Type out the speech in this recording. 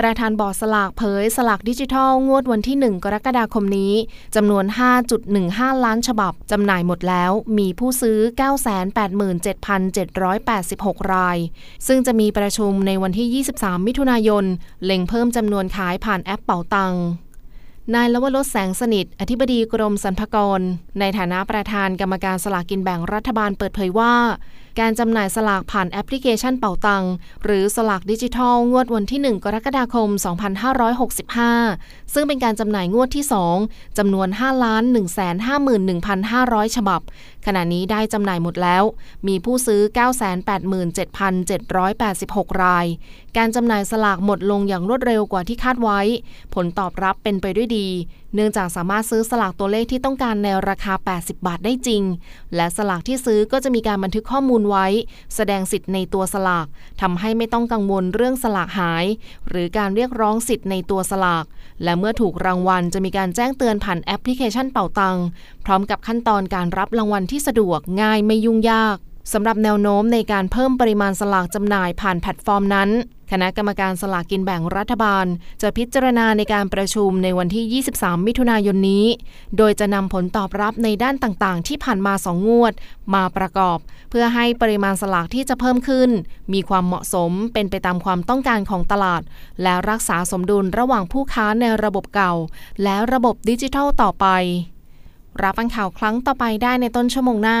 ประธานบอร์ดสลากเผยสลากดิจิทัลงวดวันที่ 1 กรกฎาคมนี้จำนวน 5.15 ล้านฉบับจำหน่ายหมดแล้ว มีผู้ซื้อ 987,786 ราย ซึ่งจะมีประชุมในวันที่ 23 มิถุนายน เล็งเพิ่มจำนวนขายผ่านแอปเป๋าตังนายลวรสแสงสนิท อธิบดีกรมสรรพากร ในฐานะประธานกรรมการสลากกินแบ่งรัฐบาลเปิดเผยว่าการจำหน่ายสลากผ่านแอปพลิเคชันเป่าตังหรือสลากดิจิทัล งวดวันที่ 1 กรกฎาคม 2565 ซึ่งเป็นการจำหน่ายงวดที่ 2จำนวน 5 ล้าน 151,500 ฉบับ ขณะนี้ได้จำหน่ายหมดแล้ว มีผู้ซื้อ 987,786 ราย การจำหน่ายสลากหมดลงอย่างรวดเร็วกว่าที่คาดไว้ ผลตอบรับเป็นไปด้วยดี เนื่องจากสามารถซื้อสลากตัวเลขที่ต้องการในราคา 80 บาทได้จริง และสลากที่ซื้อก็จะมีการบันทึกข้อมูลไว้ แสดงสิทธิ์ในตัวสลากทำให้ไม่ต้องกังวลเรื่องสลากหาย หรือการเรียกร้องสิทธิ์ในตัวสลาก และเมื่อถูกรางวัลจะมีการแจ้งเตือนผ่านแอปพลิเคชันเป่าตัง พร้อมกับขั้นตอนการรับรางวัลที่สะดวกง่ายไม่ยุ่งยาก สำหรับแนวโน้มในการเพิ่มปริมาณสลากจำหน่ายผ่านแพลตฟอร์มนั้น คณะกรรมการสลากกินแบ่งรัฐบาล จะพิจารณาในการประชุมในวันที่ 23 มิถุนายนนี้ โดยจะนำผลตอบรับในด้านต่างๆ ที่ผ่านมาสองงวด มาประกอบ เพื่อให้ปริมาณสลากที่จะเพิ่มขึ้น มีความเหมาะสมเป็นไปตามความต้องการของตลาด และรักษาสมดุลระหว่างผู้ค้าในระบบเก่า และระบบดิจิทัลต่อไป รับฟังข่าวครั้งต่อไปได้ในต้นชั่วโมงหน้า